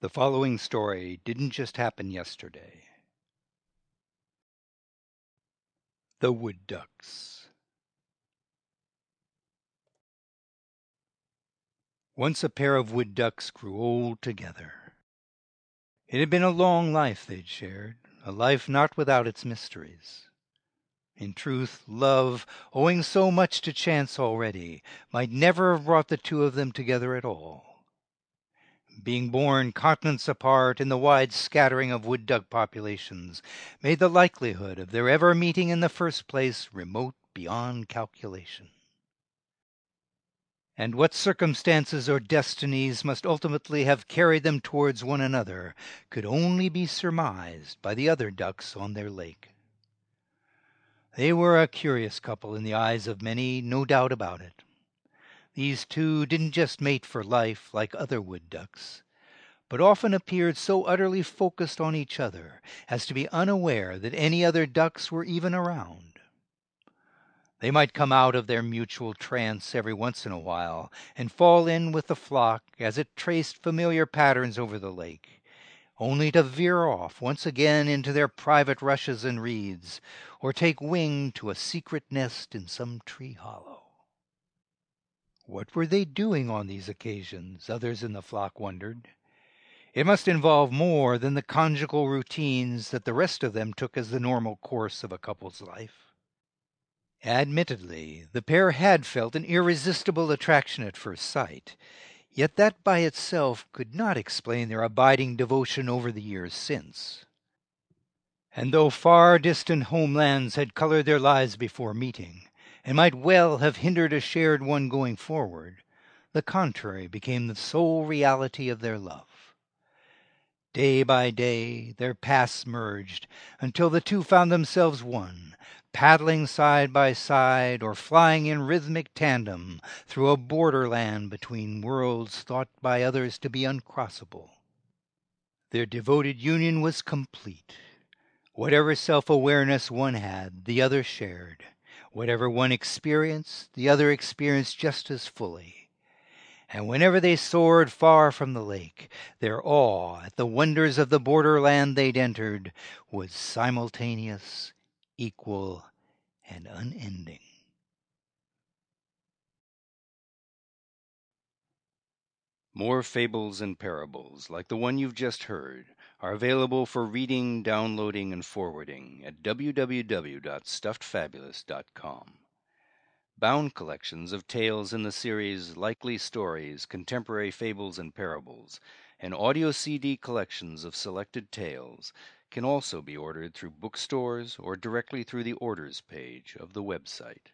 The following story didn't just happen yesterday. The Wood Ducks. Once a pair of wood ducks grew old together. It had been a long life they'd shared, a life not without its mysteries. In truth, love, owing so much to chance already, might never have brought the two of them together at all being born continents apart in the wide scattering of wood duck populations, made the likelihood of their ever meeting in the first place remote beyond calculation. And what circumstances or destinies must ultimately have carried them towards one another could only be surmised by the other ducks on their lake. They were a curious couple in the eyes of many, no doubt about it. These two didn't just mate for life like other wood ducks, but often appeared so utterly focused on each other as to be unaware that any other ducks were even around. They might come out of their mutual trance every once in a while and fall in with the flock as it traced familiar patterns over the lake, only to veer off once again into their private rushes and reeds, or take wing to a secret nest in some tree hollow. What were they doing on these occasions, others in the flock wondered. It must involve more than the conjugal routines that the rest of them took as the normal course of a couple's life. Admittedly, the pair had felt an irresistible attraction at first sight, yet that by itself could not explain their abiding devotion over the years since. And though far distant homelands had colored their lives before meeting, and might well have hindered a shared one going forward, the contrary became the sole reality of their love. Day by day their paths merged until the two found themselves one, paddling side by side or flying in rhythmic tandem through a borderland between worlds thought by others to be uncrossable. Their devoted union was complete. Whatever self awareness one had, the other shared. Whatever one experienced, the other experienced just as fully. And whenever they soared far from the lake, their awe at the wonders of the borderland they'd entered was simultaneous, equal, and unending. More fables and parables like the one you've just heard are available for reading, downloading, and forwarding at www.stuffedfabulist.com. Bound collections of tales in the series Likely Stories, Contemporary Fables and Parables, and audio CD collections of selected tales can also be ordered through bookstores or directly through the orders page of the website.